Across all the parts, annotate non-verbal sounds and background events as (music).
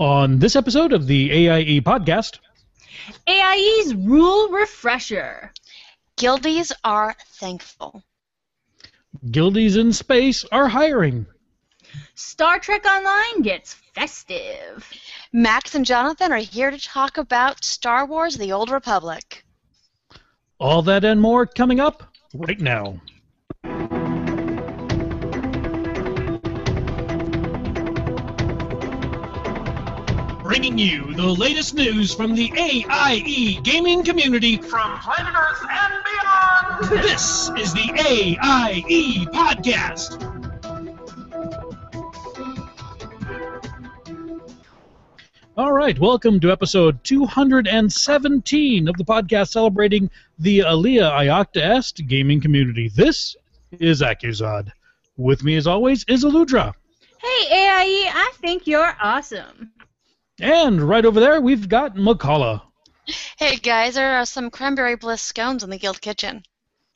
On this episode of the AIE podcast, AIE's rule refresher. Guildies are thankful. guildies in space are hiring. Star Trek Online gets festive. Max and Jonathan are here to talk about Star Wars The Old Republic. All that and more coming up right now. Bringing you the latest news from the AIE gaming community From planet Earth and beyond! This is the AIE Podcast. All right, welcome to episode 217 of the podcast celebrating the Alea Iacta Est gaming community. This is Acuzod. With me, as always, is Aludra. Hey AIE, I think you're awesome. And right over there, we've got McCullough. Hey guys, there are some cranberry bliss scones in the Guild kitchen.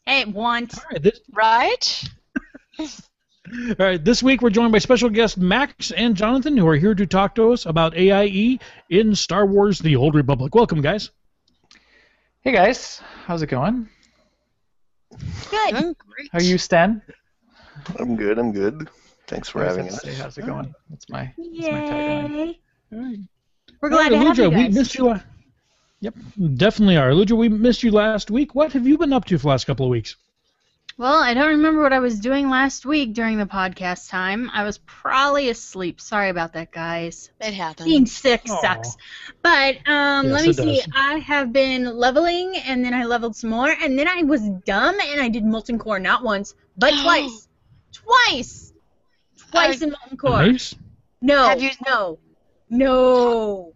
Hey, want. All right, this, Right? (laughs) all right, this week we're joined by special guests Max and Jonathan, who are here to talk to us about AIE in Star Wars The Old Republic. Welcome, guys. Hey guys, how's it going? Good. Great. How are you, Stan? I'm good. I'm good. Thanks for having us. say, how's it going? That's my that's my tagline. Yay. We're glad to Alright, have you Aludra, we guys. missed you. la- Yep, definitely are. Aludra, we missed you last week. What have you been up to for the last couple of weeks? Well, I don't remember what I was doing last week during the podcast time. I was probably asleep. Sorry about that, guys. It happens. Being sick Aw. sucks. But um, Yes, let me see. does. I have been leveling, and then I leveled some more, and then I was dumb, and I did molten core not once, but (gasps) twice. Twice. Twice in molten core. Nice. No. Have you- No. No.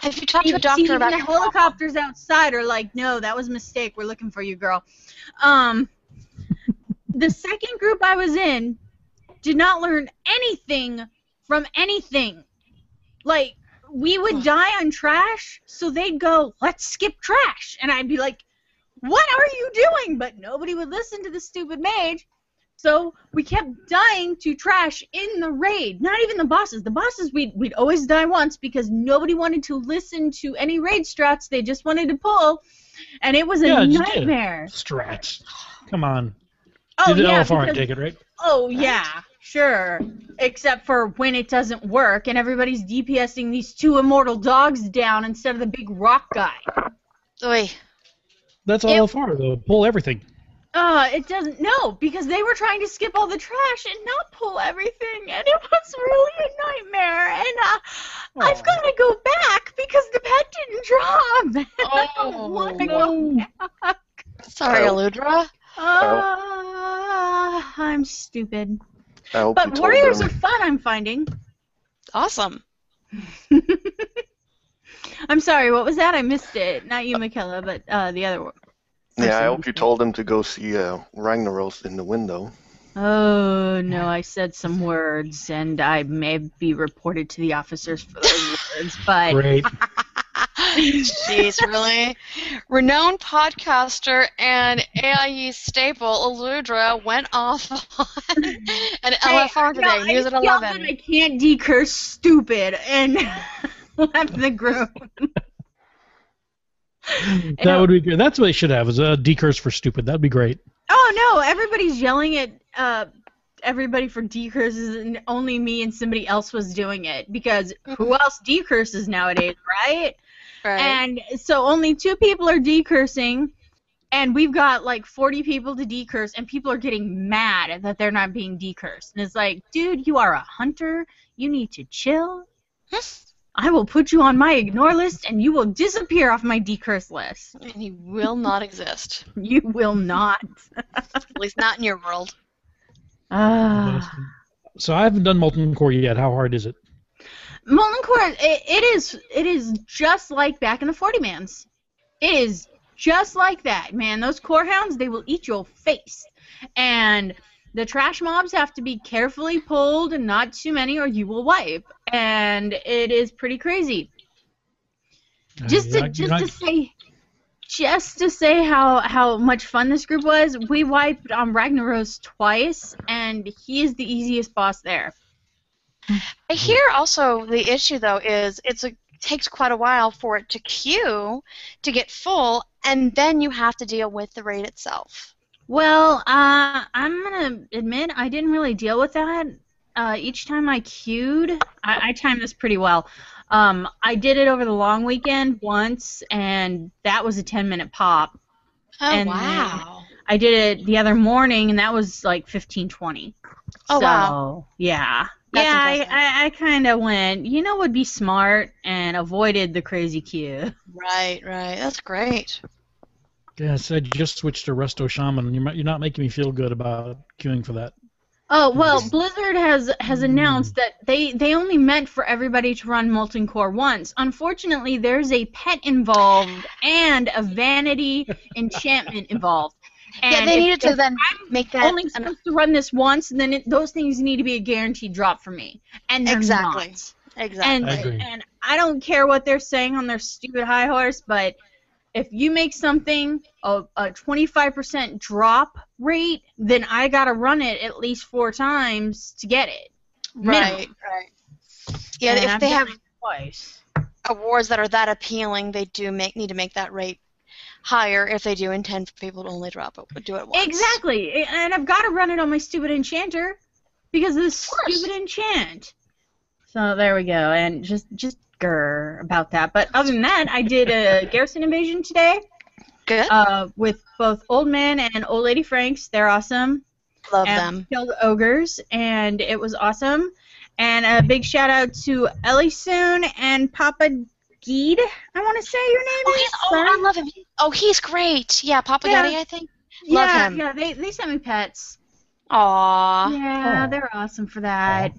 Have you talked to a doctor about the helicopters outside are like, no, that was a mistake. We're looking for you, girl. Um, the second group I was in did not learn anything from anything. Like, we would die on trash, so they'd go, let's skip trash. And I'd be like, what are you doing? But nobody would listen to the stupid mage. So we kept dying to trash in the raid. Not even the bosses. The bosses we'd we'd always die once because nobody wanted to listen to any raid strats. They just wanted to pull, and it was a Yeah, nightmare. Strats. Come on. Oh you did yeah, LFR, I because- take it, right? oh yeah, sure. Except for when it doesn't work and everybody's DPSing these two immortal dogs down instead of the big rock guy. Oy. That's all It- LFR, though. Pull everything. Uh, it doesn't. No, because they were trying to skip all the trash and not pull everything, and it was really a nightmare. And uh, I've got to go back because the pet didn't drop. And (laughs) I Oh, don't want go no. back. Sorry. Aludra. Uh, I'm stupid. I hope you But warriors them. are fun. I'm finding. Awesome. (laughs) I'm sorry. What was that? I missed it. Not you, Michaela, but uh, the other one. Yeah, I hope you told them to go see uh, Ragnaros in the window. Oh no, I said some words, and I may be reported to the officers for those words. But Great. (laughs) Jeez, really? Renowned podcaster and AIE staple Aludra went off on an LFR today, no, news at I yelled that 11. I can't decurse stupid and (laughs) left the group. That would be good. That's what they should have, is a decurse for stupid. That'd be great. Oh no, everybody's yelling at uh, everybody for decurses, and only me and somebody else was doing it because who else decurses nowadays, right? Right. And so only two people are decursing, and we've got like 40 people to decurse, and people are getting mad that they're not being decursed. And it's like, dude, you are a hunter. You need to chill. I will put you on my ignore list, and you will disappear off my decurse list. and he will not exist. (laughs) You will not. At least not in your world. (laughs) Ah. So I haven't done Molten Core yet. How hard is it? Molten Core, it, it is it is just like back in the 40 mans. It is just like that, man. Those core hounds, they will eat your face. And the trash mobs have to be carefully pulled and not too many or you will wipe. And it is pretty crazy. Just Uh, to you're just not- to say just to say how how much fun this group was, we wiped on Ragnaros twice and he is the easiest boss there. I hear also the issue though is it's a takes quite a while for it to queue to get full, and then you have to deal with the raid itself. Well, uh, I'm gonna admit I didn't really deal with that. Uh, each time I queued, I, I timed this pretty well. Um, I did it over the long weekend once, and that was a 10 minute pop. Oh And wow! I did it the other morning, and that was like 15, 20. Oh, so, wow. Yeah. That's yeah, I, impressive. I, I kind of went, you know, would be smart and avoided the crazy queue. (laughs) Right, right. That's great. Yes, I just switched to Resto Shaman, and you're, you're not making me feel good about queuing for that. Oh well, Blizzard has has announced that they they only meant for everybody to run Molten Core once. Unfortunately, there's a pet involved and a vanity (laughs) enchantment involved. And yeah, they if- needed to if then I'm make that only an- supposed to run this once, and then it, those things need to be a guaranteed drop for me, and Exactly. not. exactly. And I agree. and I don't care what they're saying on their stupid high horse, but if you make something a, a 25% drop rate, then I gotta run it at least four times to get it. right, minimum. right. Yeah, And if I've they have twice. awards that are that appealing, they do make need to make that rate higher if they do intend for people to only drop it, do it once. Exactly, and I've got to run it on my stupid enchanter because of this course. stupid enchant. So there we go, and just just grr about that. But other than that, I did a (laughs) garrison invasion today Good. uh, with both Old Man and Old Lady Franks. They're awesome. Love and them. killed ogres, and it was awesome. And a big shout out to Ellie Soon and Papa Geed. I want to say your name Oh, is. he's, oh, I love him. Oh, he's great. Yeah, Papa Yeah. Getty, I think. love yeah, him. yeah. They they sent me pets. Aw. Yeah, Aw. they're awesome for that.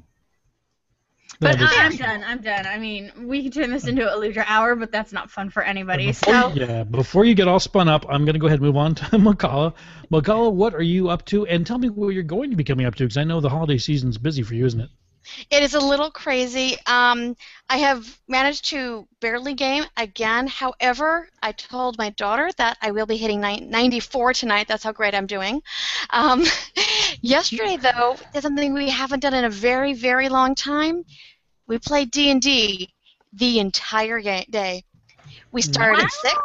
But I, I'm done. I'm done. I mean, we can turn this into a Luger hour, but that's not fun for anybody. Before, So, yeah, before you get all spun up, I'm going to go ahead and move on to (laughs) Makala. Makala, what are you up to? And tell me what you're going to be coming up to, because I know the holiday season's busy for you, isn't it? It is a little crazy. Um, I have managed to barely game again. However, I told my daughter that I will be hitting nine- 94 tonight. That's how great I'm doing. Um, (laughs) yesterday, though, did something we haven't done in a very, very long time. We played D&D the entire day. We started at six.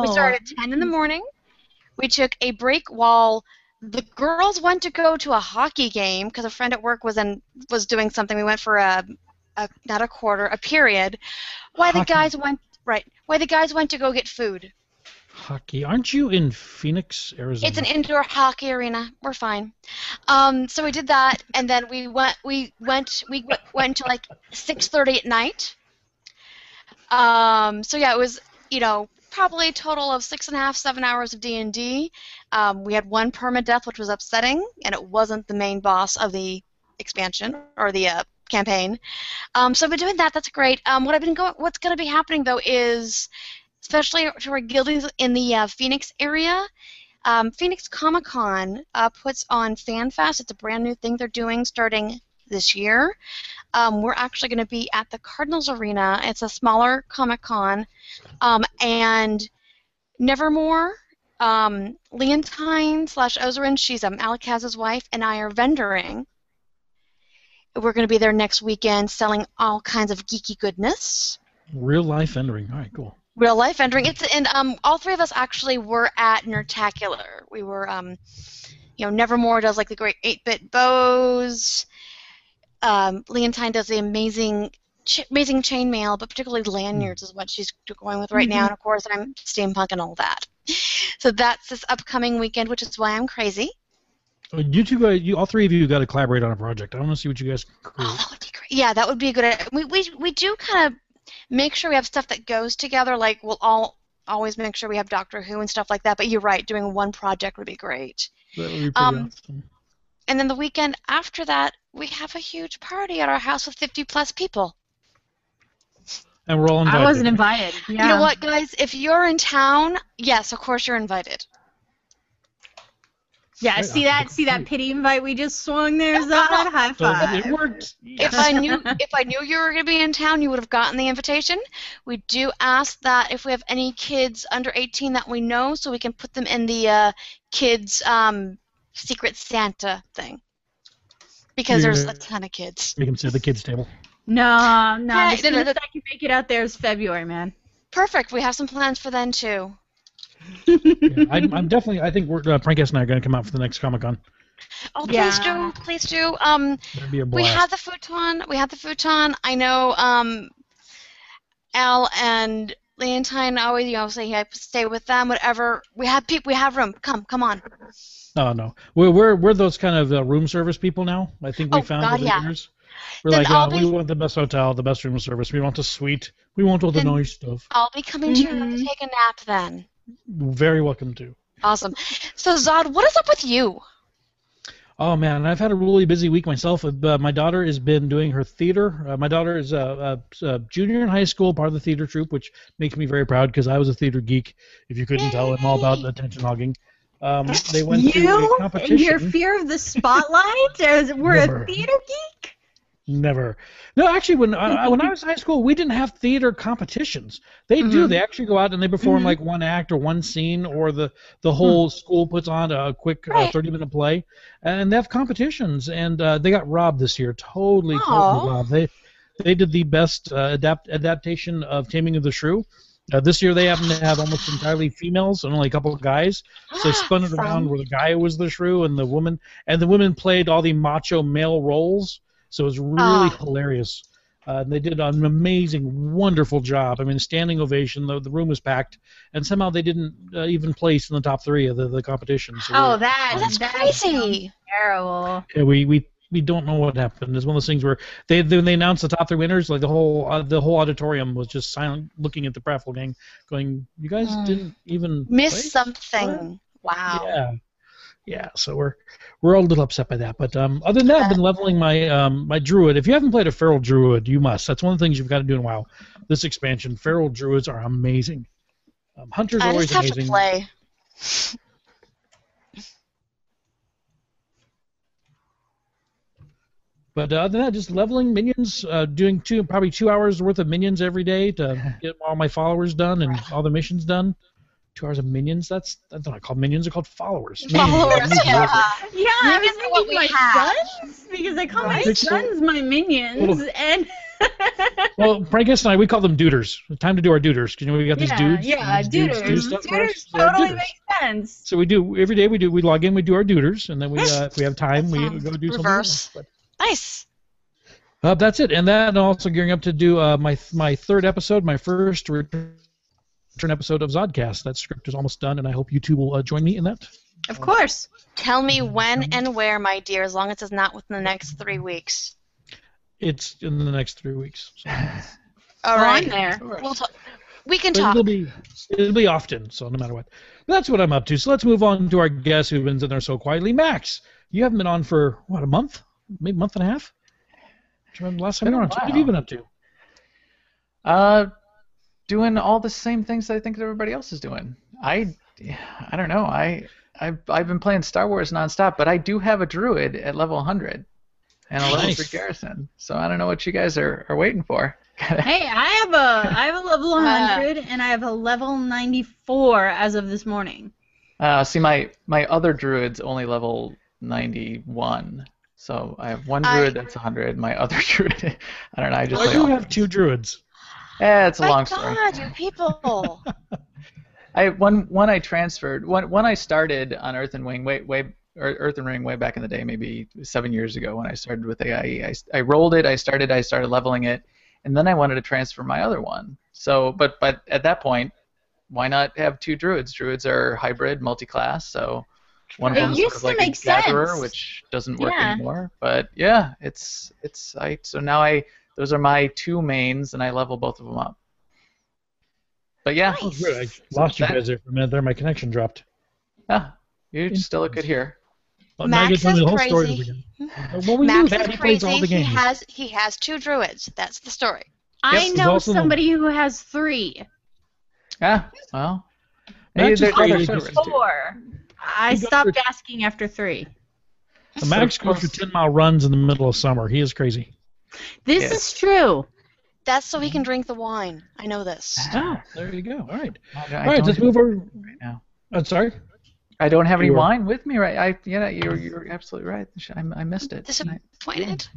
We started at 10 in the morning. We took a break while the girls went to go to a hockey game because a friend at work was in was doing something. We went for a, a not a quarter, a period. Why the guys went right? Why the guys went to go get food? Hockey. Aren't you in Phoenix, Arizona? It's an indoor hockey arena. We're fine. Um, so we did that, and then we went. We went. We went until like 6:30 at night. Um, so yeah, it was you know probably a total of six and a half, seven hours of D and D. Um, we had one permadeath, which was upsetting, and it wasn't the main boss of the expansion or the uh, campaign. Um, so I've been doing that. That's great. Um, what I've been going. What's going to be happening though is, especially to our guildies in the uh, Phoenix area. Um, Phoenix Comic Con uh, puts on FanFest. It's a brand new thing they're doing starting this year. Um, we're actually going to be at the Cardinals Arena. It's a smaller Comic Con. Um, and Nevermore, um, Leontine slash Ozarin, she's um, Alakaz's wife, and I are vendoring. We're going to be there next weekend selling all kinds of geeky goodness Real life vendoring. All right, cool. real life entering. It's and um all three of us actually were at Nerdtacular. We were um you know Nevermore does like the great eight bit bows. Um, Leontine does the amazing ch- amazing chainmail, but particularly lanyards is what she's going with right now. And of course I'm steampunk and all that. So that's this upcoming weekend, which is why I'm crazy. Uh, You two guys, you all three of you got to collaborate on a project. I want to see what you guys Oh, that would be great. Yeah, that would be a good. We we we do kind of make sure we have stuff that goes together. Like we'll all always make sure we have Doctor Who and stuff like that. But you're right, doing one project would be great. That would be pretty um, awesome. And then the weekend after that, we have a huge party at our house with 50 plus people. And we're all invited. I wasn't invited. Yeah. You know what, guys? If you're in town, yes, of course you're invited. Yeah, see that see that pity invite we just swung there, Zod? (laughs) High So five. it worked. If I knew if I knew you were going to be in town, you would have gotten the invitation. We do ask that if we have any kids under 18 that we know, so we can put them in the uh, kids um, secret Santa thing. Because there's a ton of kids. Make him sit at the kids' table. No, no. Hey, the no, no, soonest I can make it out there is February, man. Perfect. We have some plans for then too. Yeah, I, I'm definitely. I think we're, uh, Prankus and I are going to come out for the next Comic Con. Oh, Yeah. please do, please do. Um, be a we blast. had the futon. We had the futon. I know. Um, Al and Leontine always, you know, say I stay with them. Whatever. We have people. We have room. Come, come on. No, no. We're we're we're those kind of uh, room service people now. I think we Oh, found God, the yeah. We're Then like, I'll uh, we want the best hotel, the best room service. We want the suite. We want all the Then- nice stuff. I'll be coming to your room to take a nap then. Very welcome to. Awesome. So Zod, what is up with you? Oh man, I've had a really busy week myself. Uh, my daughter has been doing her theater. Uh, my daughter is a, a, a junior in high school, part of the theater troupe, which makes me very proud because I was a theater geek. If you couldn't tell, I'm all about Yay. attention hogging. Um, they went to a You competition. your fear of the spotlight? (laughs) As we're Never. a theater geek? Never. No, actually, when I, when I (laughs) was in high school, we didn't have theater competitions. They do. Mhm. They actually go out and they perform Mhm. like one act or one scene, or the the whole school puts on a quick uh, 30 minute play, and they have competitions. And uh, they got robbed this year. Totally, totally robbed. They they did the best uh, adapt adaptation of Taming of the Shrew. Uh, this year they happen to have almost entirely females and only a couple of guys. So they (gasps) spun it around where the guy was the shrew and the woman, and the women played all the macho male roles. So it was really hilarious. Uh, they did an amazing, wonderful job. I mean, standing ovation. The, the room was packed, and somehow they didn't uh, even place in the top three of the, the competition. So Oh, that, that's that crazy. terrible. yeah, we, we we don't know what happened. It's one of those things where they when they announced the top three winners, like the whole uh, the whole auditorium was just silent, looking at the Prattville gang, going, "You guys Hmm. didn't even Miss play?" something. Wow. Yeah, yeah. So we're we're all a little upset by that. But um, other than that, I've been leveling my um my druid. If you haven't played a feral druid, you must. That's one of the things you've got to do in WoW. This expansion, feral druids are amazing. Um, hunters are I always just have amazing. to play. But uh, other than that, just leveling minions, uh, doing two probably two hours worth of minions every day to (laughs) get all my followers done and all the missions done. Two hours of minions. That's that's not called minions. They're called followers. Followers, Minions. yeah. Yeah, I Minions was are what thinking we my have. sons because I call my Right. sons my minions, and (laughs) Well, Frankus and I, we call them duders. Time to do our duders. 'cause, You know, we got these yeah, dudes. yeah, and these dudes do duders. stuff for. Duders They're totally duders. makes sense. So we do every day. We do we log in. We do our duders, and then we uh, if (laughs) we have time, we go do something. reverse. else. Nice. Uh, that's it. And then also gearing up to do uh, my my third episode, my first return episode of Zodcast. That script is almost done, and I hope you two will uh, join me in that. Of course. Tell me when and where, my dear, as long as it's not within the next three weeks. It's in the next three weeks. So. (sighs) All Go right. on there. We'll talk. We can But talk. it'll be it'll be often, so no matter what. That's what I'm up to. So let's move on to our guest who's been sitting there so quietly. Max, you haven't been on for what a month, maybe a month and a half. Do you remember the last time Been you were a on? What have you been up to? Uh, doing all the same things I think that everybody else is doing. I, I don't know. I, I've, I've been playing Star Wars nonstop, but I do have a druid at level 100 and a level Nice. 3 garrison. So I don't know what you guys are, are waiting for. (laughs) Hey, I have a I have a level 100 and I have a level 94 as of this morning. Uh, see, my my other druid's only level 91. So I have one I- druid that's 100. My (laughs) other druid, I don't know. I just I play do all have two druids. Yeah, it's a My long story. God, you people. (laughs) I one one I transferred one one I started on Earthen Ring way way Earthen Ring way back in the day, maybe seven years ago when I started with AIE. I, I rolled it, I started, I started leveling it, and then I wanted to transfer my other one. So, but but at that point, why not have two druids? Druids are hybrid, multi-class, so one of them is used sort of to like make a gatherer, sense. which doesn't work Yeah. anymore. But yeah, it's it's I so now I those are my two mains, and I level both of them up. But yeah, Oh, good. I Nice. lost you guys there for a minute. There, my connection dropped. yeah, you still look good here. Well, Max is the whole story crazy. again. What we Max with that, is he plays all crazy. the He has he has two druids. That's the story. I know also the- somebody who has three. Yeah, well, Max hey, is they're- crazy. they're He servers, just- too. Four. I stopped for- asking after three. Uh, Max goes for 10 mile runs in the middle of summer. He is crazy. This Yes. is true. That's so he can drink the wine. I know this. Oh, there you go. All right. I, I All right, don't let's move over. right now. I'm sorry. I don't have any Sure. wine with me, right? I yeah, you're you're absolutely right. I, I missed it. I- Disappointed.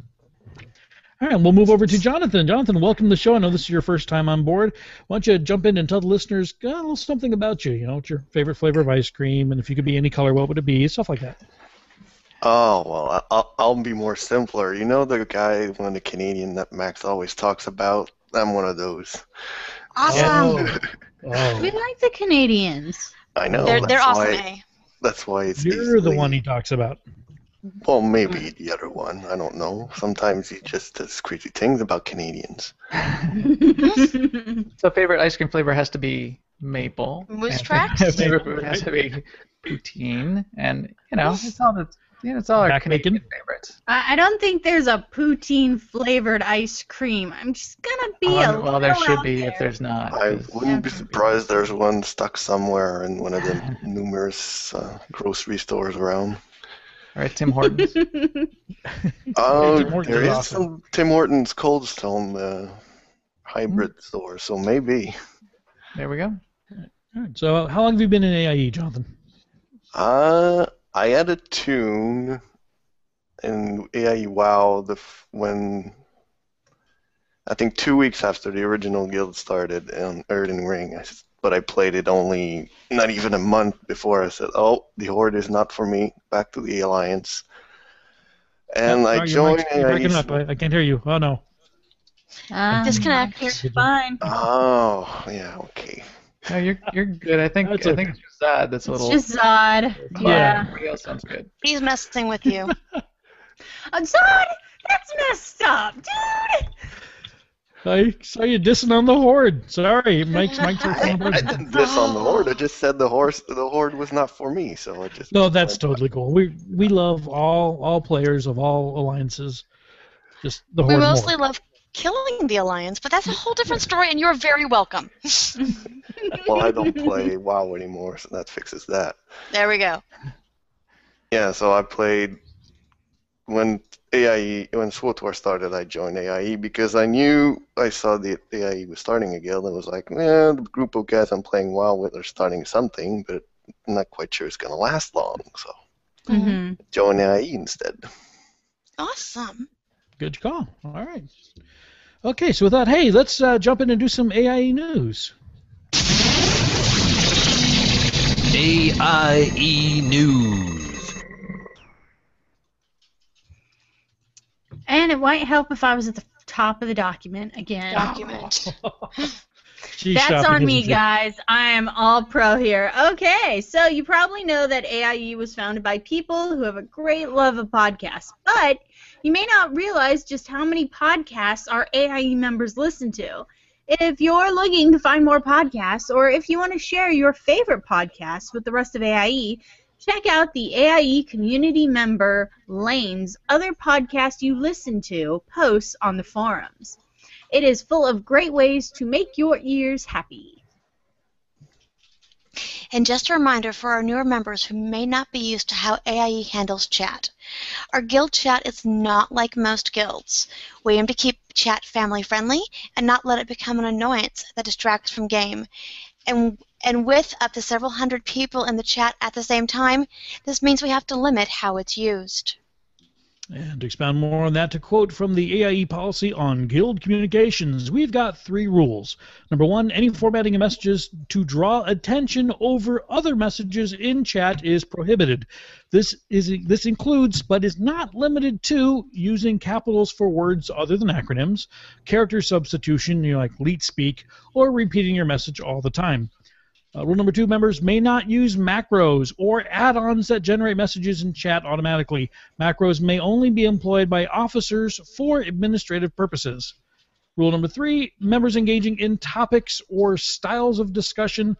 All right, we'll move over to Jonathan. Jonathan, welcome to the show. I know this is your first time on board. Why don't you jump in and tell the listeners uh, a little something about you? You know, what's your favorite flavor of ice cream, and if you could be any color, what would it be? Stuff like that. Oh well, I- I'll, I'll be more simpler. You know the guy, one of the Canadian that Max always talks about. I'm one of those. Awesome. Oh, We like the Canadians. I know. They're, that's they're awesome, why, eh? That's why it's. you're the one he talks about. Well, maybe the other one. I don't know. Sometimes he just does crazy things about Canadians. (laughs) So favorite ice cream flavor has to be maple. Moose And (laughs) tracks? favorite food has to be poutine, and you know it's all the you know, it's all our Back Canadian bacon? favorites. I I don't think there's a poutine flavored ice cream. I'm just gonna be a Oh, well, there should out be there. if there's not. I 'cause- wouldn't be surprised there's one stuck somewhere in one of the (laughs) numerous uh, grocery stores around. All right, Tim Hortons. (laughs) Oh, Tim Hortons there is is awesome. some Tim Hortons Cold Stone uh, hybrid store, so maybe. there we go. All right, so how long have you been in AIE, Jonathan? Uh, I had a tune in AIE WoW the f- when I think two weeks after the original guild started on Earthen Ring, I s- but I played it only not even a month before I said, "Oh, the Horde is not for me. Back to the Alliance." And Oh, I joined mic's- you're breaking AIE. up. I, I can't hear you. Oh no. Um, Disconnect. You're fine. Oh, yeah, okay. No, you're you're good. I think That's I okay. think it's just Zad that's a It's little. just Zod. Yeah. Everybody else sounds good. He's messing with you. (laughs) Uh, Zod, that's messed up, dude. I saw you dissing on the horde. Sorry, (laughs) Mike's Mike's. I, I didn't diss on the Horde. I just said the horse, the Horde was not for me. So I just. No, that's totally cool. We we love all all players of all alliances. Just the horde. we mostly more. love killing the Alliance, but that's a whole different story, and you're very welcome. (laughs) Well, I don't play WoW anymore, so that fixes that. There we go. Yeah, so I played when AIE when SWTOR started. I joined AIE because I knew I saw the AIE was starting a guild and was like, yeah, the group of guys I'm playing WoW with are starting something, but I'm not quite sure it's gonna last long. So Mm-hmm. join AIE instead. Awesome. Good call. All right. Okay, so with that, hey, let's uh, jump in and do some AIE news. AIE News. And it might help if I was at the top of the document again. Document. (laughs) She's That's shopping, on me, guys. I am all pro here. Okay, so you probably know that AIE was founded by people who have a great love of podcasts, but you may not realize just how many podcasts our AIE members listen to. If you're looking to find more podcasts, or if you want to share your favorite podcasts with the rest of AIE, check out the AIE community member Lane's other podcast you listen to posts on the forums. It is full of great ways to make your ears happy. And just a reminder for our newer members who may not be used to how AIE handles chat. Our guild chat is not like most guilds. We aim to keep chat family friendly and not let it become an annoyance that distracts from game. And and with up to several hundred people in the chat at the same time, this means we have to limit how it's used. And to expound more on that, to quote from the AIE policy on guild communications, we've got three rules. Number one, any formatting of messages to draw attention over other messages in chat is prohibited. This is this includes, but is not limited to, using capitals for words other than acronyms, character substitution, you know, like leet speak, or repeating your message all the time. Uh, rule number two, members may not use macros or add-ons that generate messages in chat automatically. Macros may only be employed by officers for administrative purposes. Rule number three, members engaging in topics or styles of discussion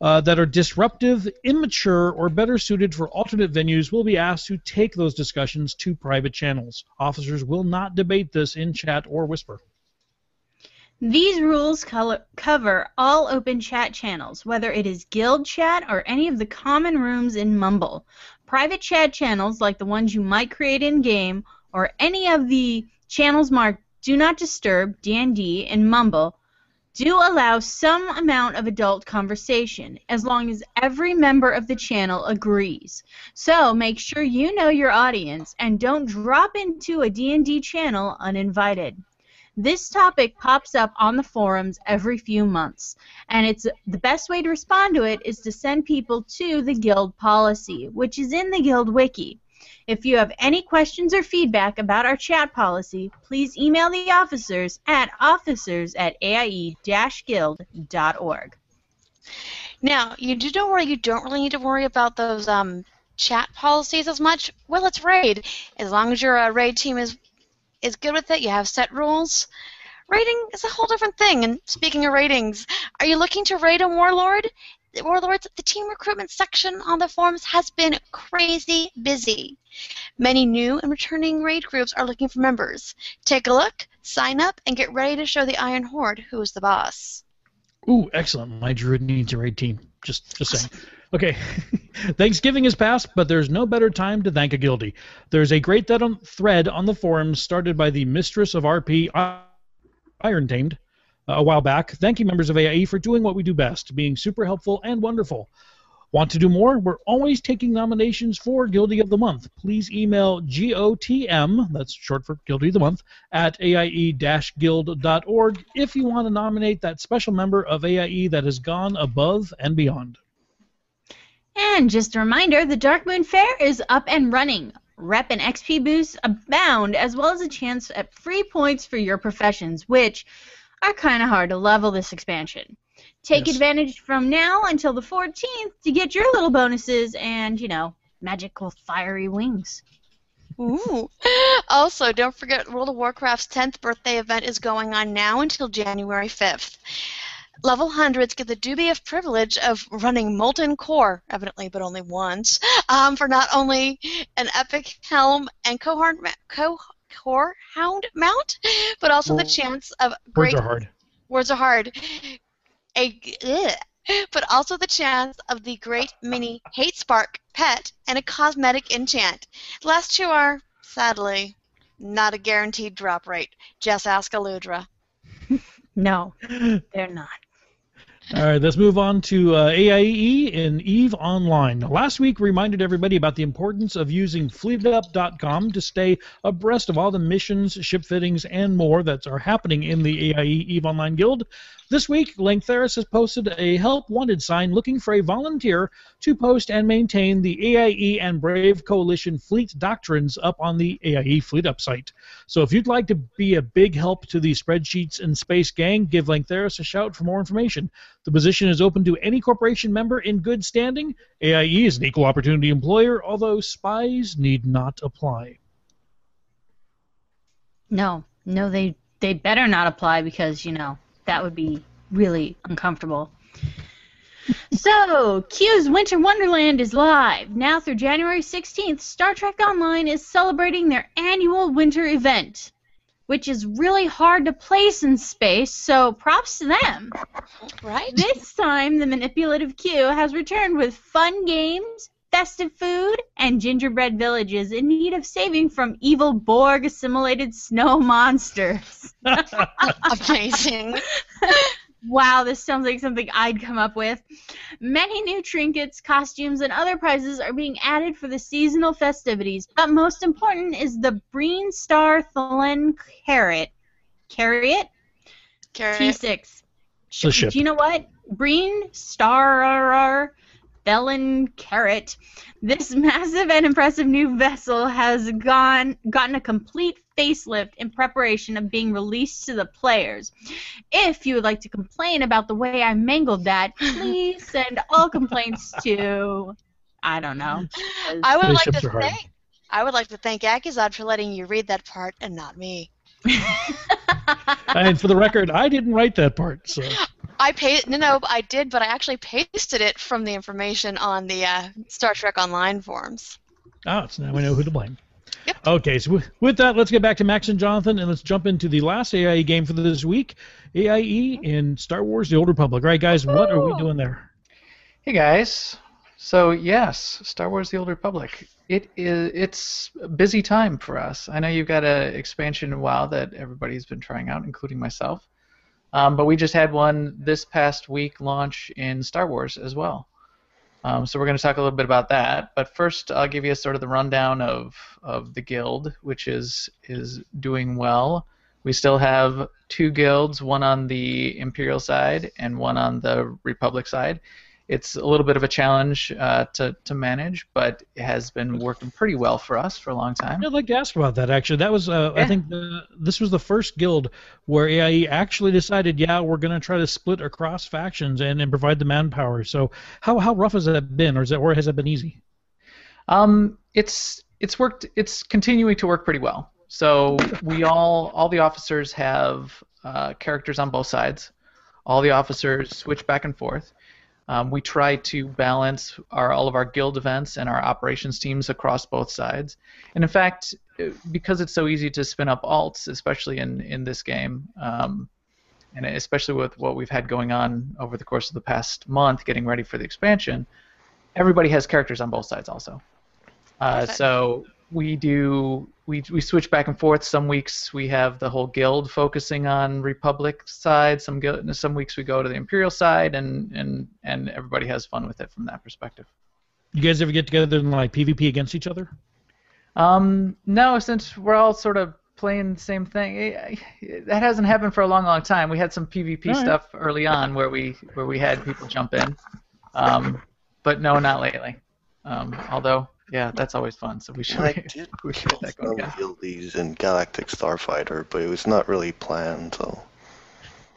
uh, that are disruptive, immature, or better suited for alternate venues will be asked to take those discussions to private channels. Officers will not debate this in chat or whisper. These rules color, cover all open chat channels, whether it is guild chat or any of the common rooms in Mumble. Private chat channels, like the ones you might create in game, or any of the channels marked "Do Not Disturb" (D&D) in Mumble, do allow some amount of adult conversation as long as every member of the channel agrees. So make sure you know your audience and don't drop into a D&D channel uninvited. This topic pops up on the forums every few months, and it's the best way to respond to it is to send people to the guild policy, which is in the guild wiki. If you have any questions or feedback about our chat policy, please email the officers at officers at aie-guild.org. Now, you do don't worry. You don't really need to worry about those um, chat policies as much. Well, it's raid. As long as your uh, raid team is is good with it, you have set rules. Rating is a whole different thing. And speaking of ratings, are you looking to raid a warlord? The Warlords, the team recruitment section on the forums has been crazy busy. Many new and returning raid groups are looking for members. Take a look, sign up, and get ready to show the Iron Horde who is the boss. Ooh, excellent. My druid needs a raid team. Just, just saying. (laughs) Okay. (laughs) Thanksgiving is past, but there's no better time to thank a guildie. There's a great thread on the forums started by the mistress of RP, Iron Tamed, uh, a while back, thanking members of AIE for doing what we do best, being super helpful and wonderful. Want to do more? We're always taking nominations for Guildie of the Month. Please email GOTM, that's short for Guildie of the Month, at AIE-guild.org if you want to nominate that special member of AIE that has gone above and beyond. And just a reminder, the Darkmoon Faire is up and running. Rep and XP boosts abound, as well as a chance at free points for your professions, which are kind of hard to level this expansion. Take Yes. advantage from now until the 14th to get your little bonuses and, you know, magical fiery wings. Ooh. (laughs) Also, don't forget World of Warcraft's 10th birthday event is going on now until January 5th. Level hundreds get the dubious privilege of running Molten Core, evidently, but only once, um, for not only an epic helm and cohort ma- co- core hound mount, but also the chance of great Words great are hard. words are hard. A ugh. but also the chance of the great mini hate spark pet and a cosmetic enchant. The last two are, sadly, not a guaranteed drop rate. Just ask Aludra. (laughs) No, they're not. All right, let's move on to uh, AIE and EVE Online. Last week, we reminded everybody about the importance of using fleetup.com to stay abreast of all the missions, ship fittings, and more that are happening in the AIE EVE Online Guild. This week, Langtheris has posted a help wanted sign looking for a volunteer to post and maintain the AIE and Brave Coalition fleet doctrines up on the AIE Fleet Up site. So if you'd like to be a big help to the spreadsheets and space gang, give Langtheris a shout for more information. The position is open to any corporation member in good standing. AIE is an equal opportunity employer, although spies need not apply. No, no, they they better not apply because you know that would be really uncomfortable. so, Q's Winter Wonderland is live now through January 16th. Star Trek Online is celebrating their annual winter event, which is really hard to place in space. So, props to them. Right? This time, the manipulative Q has returned with fun games, festive food, and gingerbread villages in need of saving from evil Borg assimilated snow monsters. (laughs) Amazing. Wow, this sounds like something I'd come up with. Many new trinkets, costumes, and other prizes are being added for the seasonal festivities, but most important is the Breen Star Thelen Carrot. Carrot? Carrot. T6. It's ship. Do you know what? Breen Star Felon Carrot. This (laughs) massive and impressive new vessel has gone gotten a complete facelift in preparation of being released to the players. If you would like to complain about the way I mangled that, (laughs) please send all complaints to I don't know. (laughs) I would like to are hard. thank. I would like to thank Acuzod for letting you read that part and not me. and for the record, I didn't write that part, so I paid no, no, I did, but I actually pasted it from the information on the uh, Star Trek Online forums. Oh, so now we know who to blame. Yep. Okay, so with- with that, let's get back to Max and Jonathan, and let's jump into the last AIE game for this week, AIE in Star Wars: The Old Republic. Right, guys, what are we doing there? Hey guys. So yes, Star Wars: The Old Republic. It is. It's a busy time for us. I know you've got an expansion WoW that everybody's been trying out, including myself. Um, but we just had one this past week launch in Star Wars as well. Um, so we're going to talk a little bit about that. But first, I'll give you sort of the rundown of, of the guild, which is is doing well. We still have two guilds, one on the Imperial side and one on the Republic side. It's a little bit of a challenge uh, to, to manage, but it has been working pretty well for us for a long time. I'd like to ask about that actually. That was, uh, I think, the, this was the first guild where AIE actually decided, yeah, we're going to try to split across factions and, and provide the manpower. So, how, how rough has that been, or is that, or has that been easy? Um, it's it's worked. It's continuing to work pretty well. So we all all the officers have uh, characters on both sides. All the officers switch back and forth. Um, we try to balance our all of our guild events and our operations teams across both sides. And in fact, because it's so easy to spin up alts, especially in in this game, um, and especially with what we've had going on over the course of the past month, getting ready for the expansion, everybody has characters on both sides also. Uh, so we do we we switch back and forth. Some weeks we have the whole guild focusing on Republic side. Some guild, some weeks we go to the Imperial side, and and and everybody has fun with it from that perspective. You guys ever get together and like PvP against each other? Um, no, since we're all sort of playing the same thing, eh, eh, that hasn't happened for a long, long time. We had some PvP right. stuff early on where we where we had people jump in, um, but no, not lately. Um, although, yeah, that's always fun. So we should I (laughs) did we should get that going. some again. guildies in Galactic Starfighter, but it was not really planned. So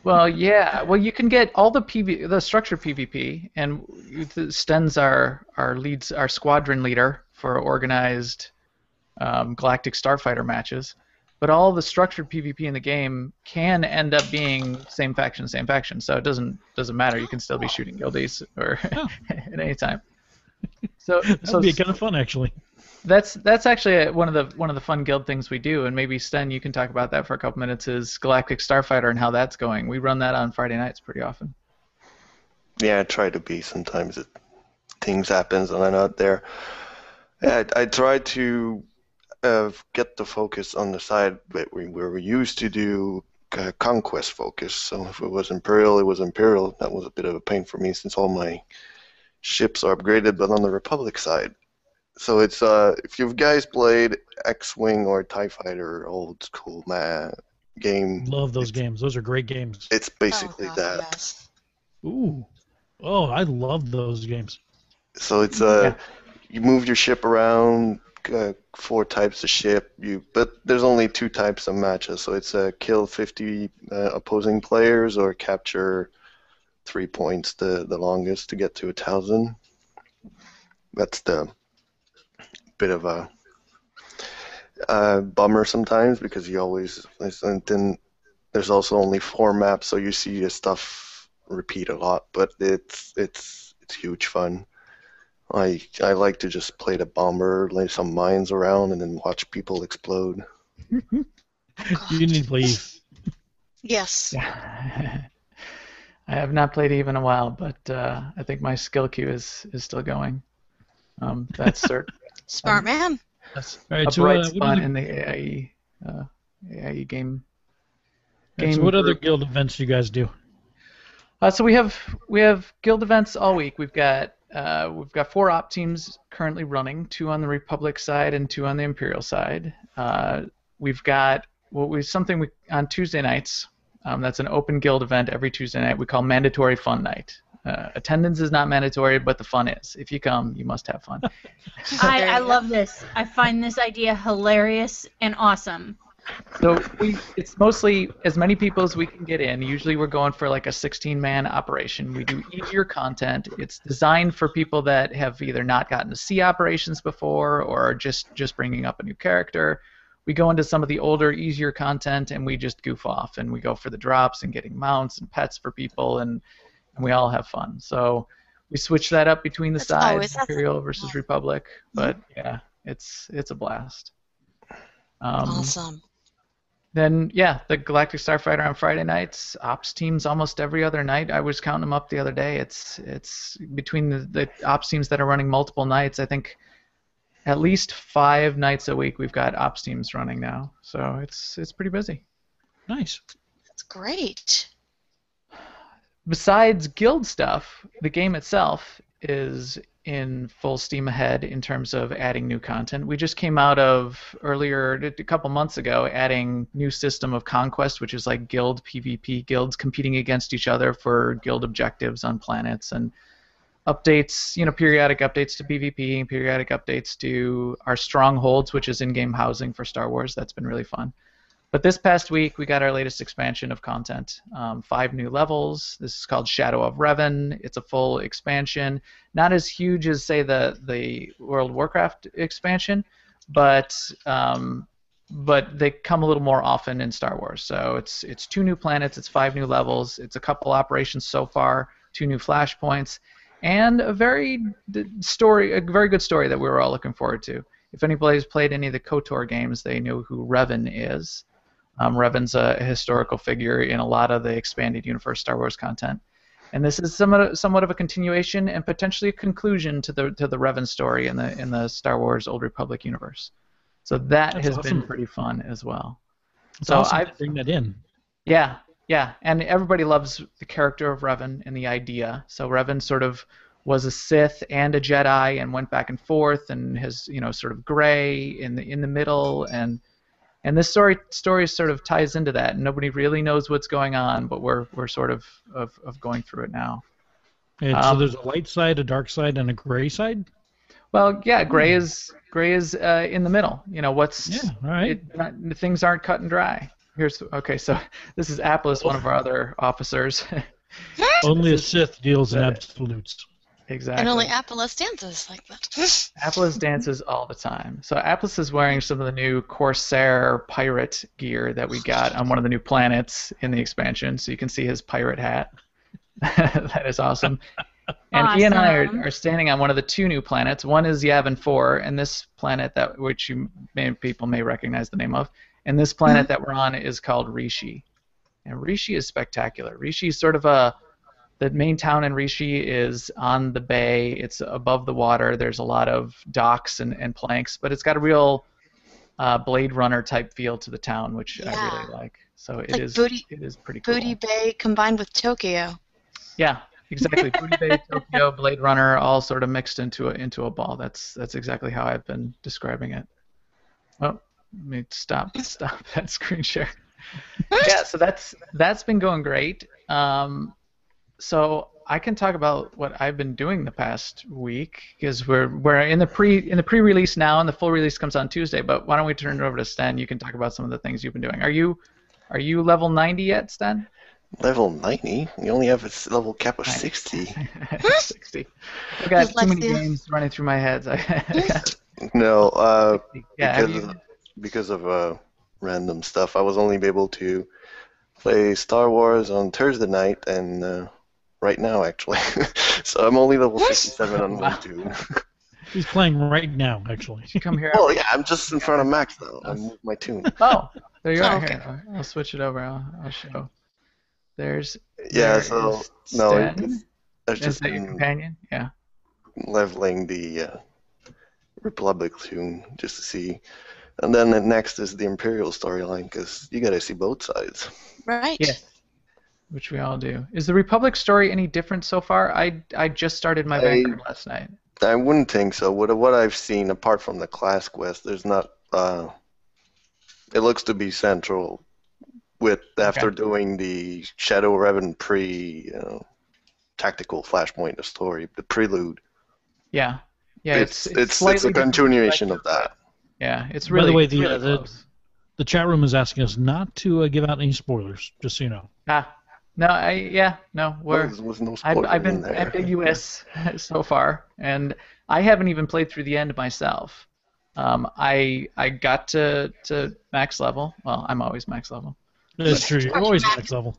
Well, yeah. Well, you can get all the PV, the structured PvP, and Sten's our our leads, our squadron leader for organized um, Galactic Starfighter matches. But all the structured PvP in the game can end up being same faction, same faction. So it doesn't doesn't matter. You can still be shooting guildies or Oh. (laughs) at any time. (laughs) So That'd so be kind of fun, actually. that's that's actually one of the one of the fun guild things we do, and maybe Sten, you can talk about that for a couple minutes. Is Galactic Starfighter and how that's going? We run that on Friday nights pretty often. yeah, I try to be. Sometimes it, things happens and I'm not there. Yeah, I, I try to uh, get the focus on the side that we, where we used to do uh, conquest focus. So if it was Imperial, it was Imperial. That was a bit of a pain for me since all my ships are upgraded, but on the Republic side. So it's uh, if you've guys played X-wing or Tie Fighter, old school man game, Love those games. Those are great games. it's basically oh, that. Yes. Ooh. Oh, I love those games. So it's uh, Yeah. you move your ship around, uh, four types of ship. You but there's only two types of matches. So it's uh, kill 50 uh, opposing players or capture three points, the the longest to get to a thousand. That's the bit of a uh, bummer sometimes because you always and then there's also only four maps, so you see your stuff repeat a lot. But it's it's it's huge fun. I I like to just play the bomber, lay some mines around, and then watch people explode. (laughs) You need to. Yes. (laughs) Yeah. I have not played Eve in a while, but uh, I think my skill queue is, is still going. Um, that's (laughs) cert- Smart man. that's All right, a so, bright uh, what spot other- in the AIE, uh, AIE game. All right, so game what other guild events do you guys do? Uh, so we have we have guild events all week. We've got uh, we've got four op teams currently running, two on the Republic side and two on the Imperial side. Uh, we've got what we something we on Tuesday nights. Um, that's an open guild event every Tuesday night. We call mandatory fun night. Uh, attendance is not mandatory, but the fun is. If you come, you must have fun. (laughs) I, I love this. I find this idea hilarious and awesome. So we, it's mostly as many people as we can get in. Usually we're going for like a 16-man operation. We do easier content. It's designed for people that have either not gotten to see operations before or are just just bringing up a new character. We go into some of the older, easier content and we just goof off and we go for the drops and getting mounts and pets for people and and we all have fun. So we switch that up between the That's sides, Imperial versus Republic. But yeah, it's it's a blast. Um, awesome. then yeah, the Galactic Starfighter on Friday nights, ops teams almost every other night. I was counting them up the other day. It's it's between the, the ops teams that are running multiple nights. I think at least five nights a week we've got ops teams running now. So it's it's pretty busy. Nice. That's great. besides guild stuff, the game itself is in full steam ahead in terms of adding new content. We just came out of earlier a couple months ago adding new system of conquest, which is like guild PvP guilds competing against each other for guild objectives on planets and updates, you know, periodic updates to PvP, periodic updates to our strongholds, which is in-game housing for Star Wars. That's been really fun. But this past week, we got our latest expansion of content. Um, five new levels. This is called Shadow of Revan. It's a full expansion. Not as huge as, say, the the World Warcraft expansion, but um, but they come a little more often in Star Wars. So it's it's two new planets. It's five new levels. It's a couple operations so far. Two new flashpoints, and a very story, a very good story that we were all looking forward to. If anybody's played any of the KOTOR games, they know who Revan is. Um, Revan's a historical figure in a lot of the expanded universe Star Wars content, and this is somewhat somewhat of a continuation and potentially a conclusion to the to the Revan story in the in the Star Wars Old Republic universe. So that That's has awesome. been pretty fun as well. So awesome I bring that in. yeah, yeah, and everybody loves the character of Revan and the idea. So Revan sort of was a Sith and a Jedi and went back and forth and has you know sort of gray in the in the middle and and this story story sort of ties into that. And nobody really knows what's going on, but we're we're sort of of, of going through it now. And so Um, there's a light side, a dark side, and a gray side. Well, yeah, gray is gray is uh, in the middle. You know what's Yeah, all right. it, not, things aren't cut and dry. Here's okay. So (laughs) this is Apples, one of our other officers. (laughs) Only a Sith deals in absolutes. exactly. And only Apples dances like that. (laughs) Apples dances all the time. So Apples is wearing some of the new Corsair pirate gear that we got on one of the new planets in the expansion. So you can see his pirate hat. that is awesome. And he and I are, are standing on one of the two new planets. One is Yavin 4, and this planet that which you may, people may recognize the name of. And this planet that we're on is called Rishi. And Rishi is spectacular. Rishi is sort of a the main town in Rishi is on the bay. It's above the water. There's a lot of docks and, and planks, but it's got a real uh, Blade Runner type feel to the town, which I really like. So it Like is Booty- it is pretty cool. Booty Bay combined with Tokyo. Yeah, exactly. Booty Bay, (laughs) Tokyo, Blade Runner, all sort of mixed into a into a ball. That's that's exactly how I've been describing it. Oh, let me stop (laughs) stop that screen share. yeah, so that's that's been going great. Um, so I can talk about what I've been doing the past week because we're we're in the pre in the pre-release now, and the full release comes on Tuesday. But why don't we turn it over to Sten? You can talk about some of the things you've been doing. Are you are you level 90 yet, Sten? Level 90? You only have a level cap of 60. (laughs) 60. I got too many games running through my head. (laughs) I No, uh, yeah, because, you, because of uh, random stuff, I was only able to play Star Wars on Thursday night and uh, right now, actually. (laughs) so I'm only level 67 on Wow. YouTube. (laughs) He's playing right now, actually. come here? Oh yeah, I'm just in front of Max though. I moved my toon. (laughs) Oh, there you Oh, are. okay. Here, I'll switch it over. I'll, I'll show. There's. Yeah, there so is no, Sten. it's, Is just that your companion? Yeah. leveling the uh, Republic toon just to see. And then the next is the Imperial storyline because you gotta see both sides. Right. Yes. Which we all do. Is the Republic story any different so far? I I just started my I- last night. I wouldn't think so. What what I've seen, apart from the class quest, there's not. Uh, it looks to be central. With after Okay. doing the Shadow Revan pre uh, tactical flashpoint of story, the prelude. Yeah. Yeah. it's It's it's it's, slightly a different continuation of that. Yeah. It's By really. the way, the, really uh, the- The chat room is asking us not to uh, give out any spoilers, just so you know. Ah. No. I yeah. No. We're. There was no I've, I've in been there. ambiguous (laughs) (laughs) so far, and I haven't even played through the end myself. Um, I I got to, to max level. Well, I'm always max level. That's true. You're always max level.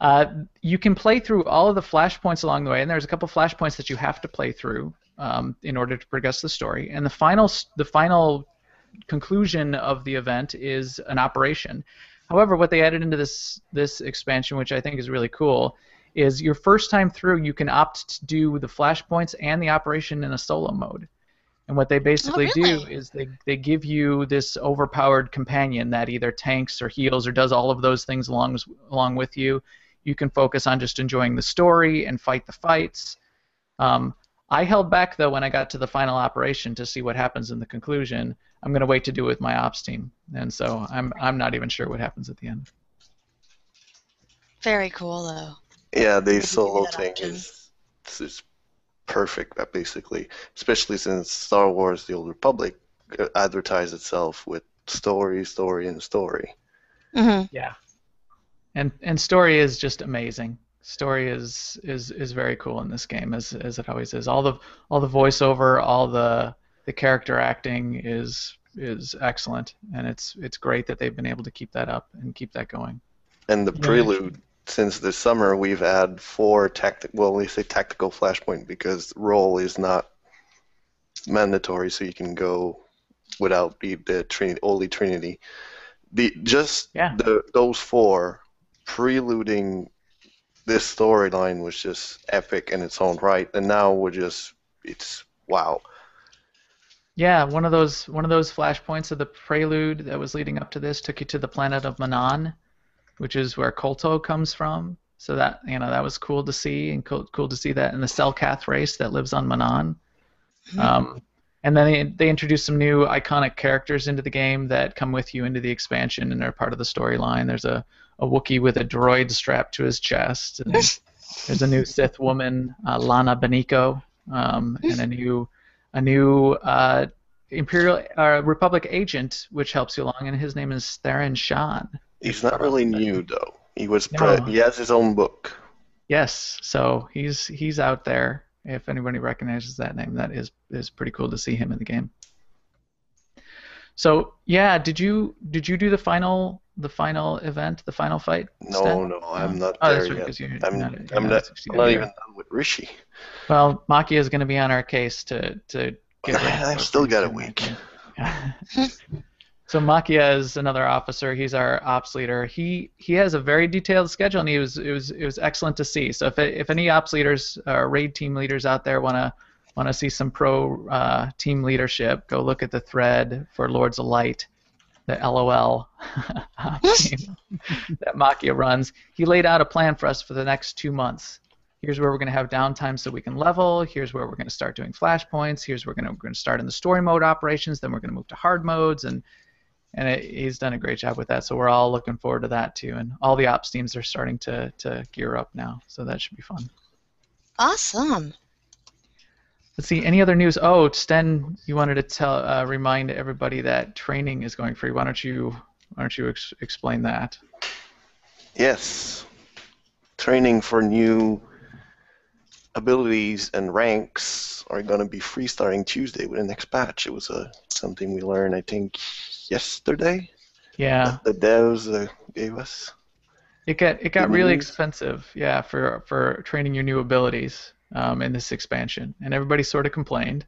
Uh, you can play through all of the flashpoints along the way, and there's a couple flashpoints that you have to play through um, in order to progress the story. And the final the final conclusion of the event is an operation. However, what they added into this this expansion, which I think is really cool, is your first time through you can opt to do the flashpoints and the operation in a solo mode. And what they basically do really? is they, they give you this overpowered companion that either tanks or heals or does all of those things along along with you you can focus on just enjoying the story and fight the fights. Um, I held back though when I got to the final operation to see what happens in the conclusion. I'm going to wait to do it with my ops team, and so I'm I'm not even sure what happens at the end. Very cool though. Yeah, the solo that thing option. is, is perfect, basically. Especially since Star Wars: The Old Republic advertised itself with story, story, and story. hmm Yeah. And and story is just amazing. Story is is is very cool in this game as as it always is. All the all the voiceover, all the the character acting is is excellent and it's it's great that they've been able to keep that up and keep that going. And the Yeah, prelude, since this summer, we've had four tactic. Well, we say tactical flashpoint because role is not mandatory, so you can go without the the Trin- Holy Trinity. The just Yeah. the those four preluding this storyline was just epic in its own right, and now we're just it's wow. Yeah, one of those one of those flashpoints of the prelude that was leading up to this took you to the planet of Manaan, which is where Kolto comes from. So that you know that was cool to see, and cool, cool to see that in the Selkath race that lives on Manaan. Um, and then they, they introduced some new iconic characters into the game that come with you into the expansion and are part of the storyline. There's a, a Wookiee with a droid strapped to his chest. And there's a new (laughs) Sith woman, uh, Lana Beniko, um, and a new a new uh, Imperial uh, Republic agent, which helps you along, and his name is Theron Shan. He's not really new though. He was No. pre- he has his own book. Yes, so he's he's out there. If anybody recognizes that name, that is is pretty cool to see him in the game. So yeah, did you did you do the final the final event, the final fight? No, no, I'm not Oh, there right, yet. 'cause I'm, not- I'm not, not I'm not even done with Rishi. Well, Makia is going to be on our case to to get. (laughs) I've still got a week. soon, I think. so Makia is another officer. He's our ops leader. He he has a very detailed schedule, and he was it was it was excellent to see. So if if any ops leaders or raid team leaders out there want to want to see some pro uh, team leadership, go look at the thread for Lords of Light, the LOL team that Makia runs. He laid out a plan for us for the next two months. Here's where we're going to have downtime so we can level. Here's where we're going to start doing flashpoints. Here's where we're going to, we're going to start in the story mode operations. Then we're going to move to hard modes and and it, he's done a great job with that. So we're all looking forward to that too. And all the ops teams are starting to, to gear up now. So that should be fun. Awesome. Let's see any other news oh sten you wanted to tell uh, remind everybody that training is going free why don't you why don't you ex- explain that Yes. Training for new abilities and ranks are going to be free starting Tuesday with the next patch. It was uh, something we learned, I think, yesterday. yeah The devs uh, gave us. It got it got really expensive, yeah, for for training your new abilities um, in this expansion, and everybody sort of complained.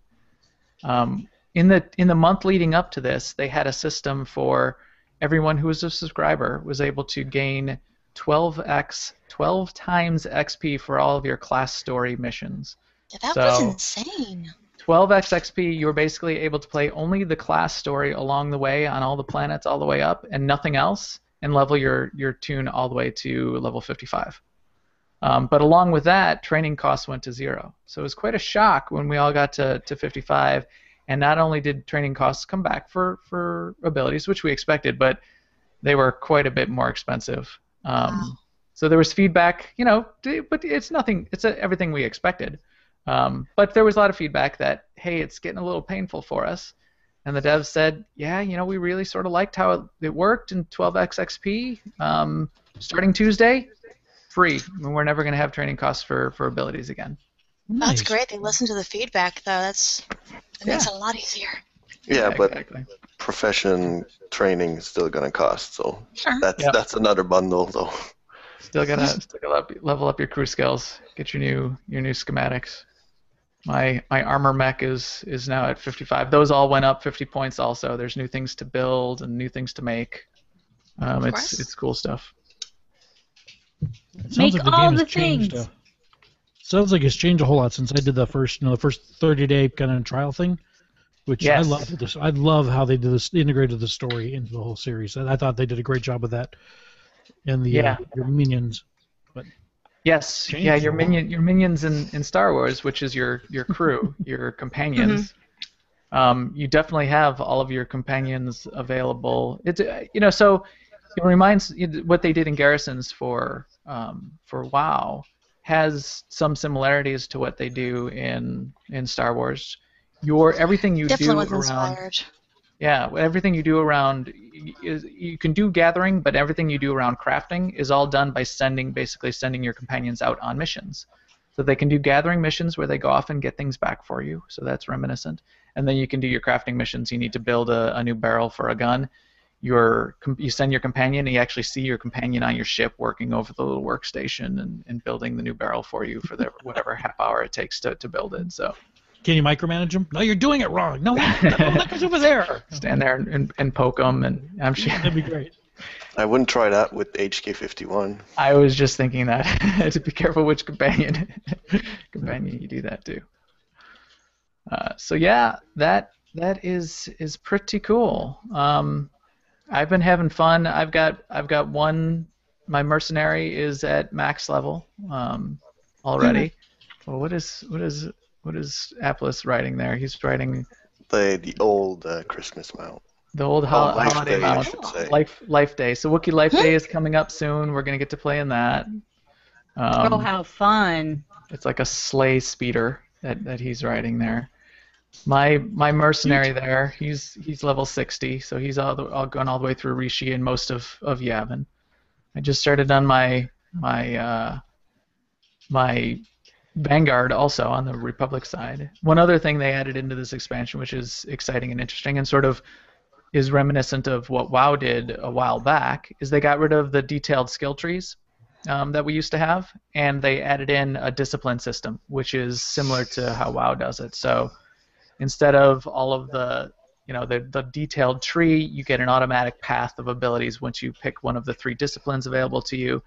Um, in the in the month leading up to this, they had a system for everyone who was a subscriber was able to gain 12x 12 times XP for all of your class story missions. Yeah, that was insane. 12x XP, you were basically able to play only the class story along the way on all the planets all the way up and nothing else, and level your, your toon all the way to level 55. Um, but along with that, training costs went to zero. So it was quite a shock when we all got to, to 55. And not only did training costs come back for, for abilities, which we expected, but they were quite a bit more expensive. Um, Wow. So there was feedback, you know, but it's nothing. It's a, everything we expected. Um, but there was a lot of feedback that, hey, it's getting a little painful for us. And the devs said, yeah, you know, we really sort of liked how it, it worked in 12x XP. Um, starting Tuesday, free. I mean, we're never going to have training costs for, for abilities again. That's great. They listen to the feedback, though. That's that makes it a lot easier. Yeah, but exactly. profession training is still going to cost, so Sure. that's Yep. that's another bundle, though. Still gotta still gotta level up your crew skills. Get your new your new schematics. My my Armormech is is now at 55. Those all went up 50 points. Also, there's new things to build and new things to make. Um, it's it's cool stuff. It sounds Make like all the has changed. things. Uh, sounds like it's changed a whole lot since I did the first, you know, the first 30 day kind of trial thing, which Yes. I love. This, I love how they did this, integrated the story into the whole series. And I thought they did a great job with that. And the Yeah. uh, your minions, but Yes, yeah, your minion, your minions in, in Star Wars, which is your your crew, (laughs) your companions. Um, you definitely have all of your companions available. It's uh, you know so it reminds you know, what they did in Garrisons for um, for WoW has some similarities to what they do in in Star Wars. Your everything you Definitely do around inspired. yeah, everything you do around is you can do gathering, but everything you do around crafting is all done by sending basically sending your companions out on missions. So they can do gathering missions where they go off and get things back for you. So that's reminiscent. And then you can do your crafting missions. You need to build a, a new barrel for a gun. Your you send your companion, and you actually see your companion on your ship working over the little workstation and, and building the new barrel for you for the, (laughs) whatever half hour it takes to, to build it. So Can you micromanage them? No, you're doing it wrong. No, that goes over there. stand there and, and, and poke them, and I'm sure. That'd be great. I wouldn't try that with HK51. I was just thinking that (laughs) to be careful which companion (laughs) companion you do that to. Uh, so yeah, that that is is pretty cool. Um, I've been having fun. I've got I've got one. My mercenary is at max level um, already. Well, what is what is what is Apples writing there? He's writing The the old uh, Christmas mount. the old hol- Oh, Life holiday Day, I mount. should say. Life Life Day. So Wookiee Life Day is coming up soon. We're gonna get to play in that. Um, oh, how fun! It's like a sleigh speeder that, that he's riding there. My my mercenary there, he's he's level 60, so he's all, the, all gone all the way through Rishi and most of, of Yavin. I just started on my my uh, my Vanguard also on the Republic side. One other thing they added into this expansion, which is exciting and interesting, and sort of is reminiscent of what WoW did a while back, is they got rid of the detailed skill trees um, that we used to have, and they added in a discipline system, which is similar to how WoW does it. So instead of all of the you know the, the detailed tree, you get an automatic path of abilities once you pick one of the three disciplines available to you,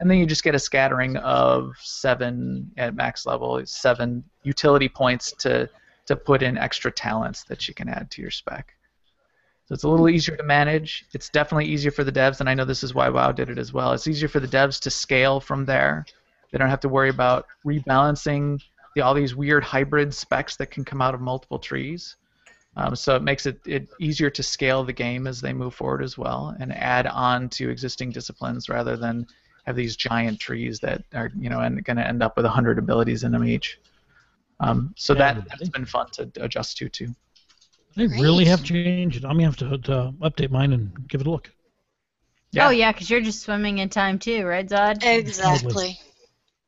and then you just get a scattering of seven at max level, seven utility points to to put in extra talents that you can add to your spec. So it's a little easier to manage. It's definitely easier for the devs, and I know this is why WoW did it as well. It's easier for the devs to scale from there. They don't have to worry about rebalancing the, all these weird hybrid specs that can come out of multiple trees. Um, so it makes it, it easier to scale the game as they move forward as well, and add on to existing disciplines rather than have these giant trees that are you know going to end up with 100 abilities in them each. Um, so Yeah, that that's been fun to adjust to too. They really have changed. I'm gonna have to, to update mine and give it a look. Yeah. Oh yeah, because you're just swimming in time too, right, Zod? Exactly.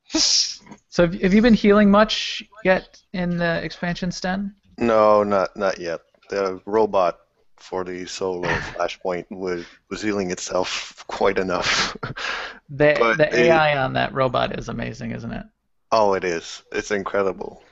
So have, have you been healing much yet in the expansion, Sten? No, not not yet. The robot for the solo (laughs) flashpoint was was healing itself (laughs) quite enough. The But the it- AI on that robot is amazing, isn't it? oh, it is. It's incredible.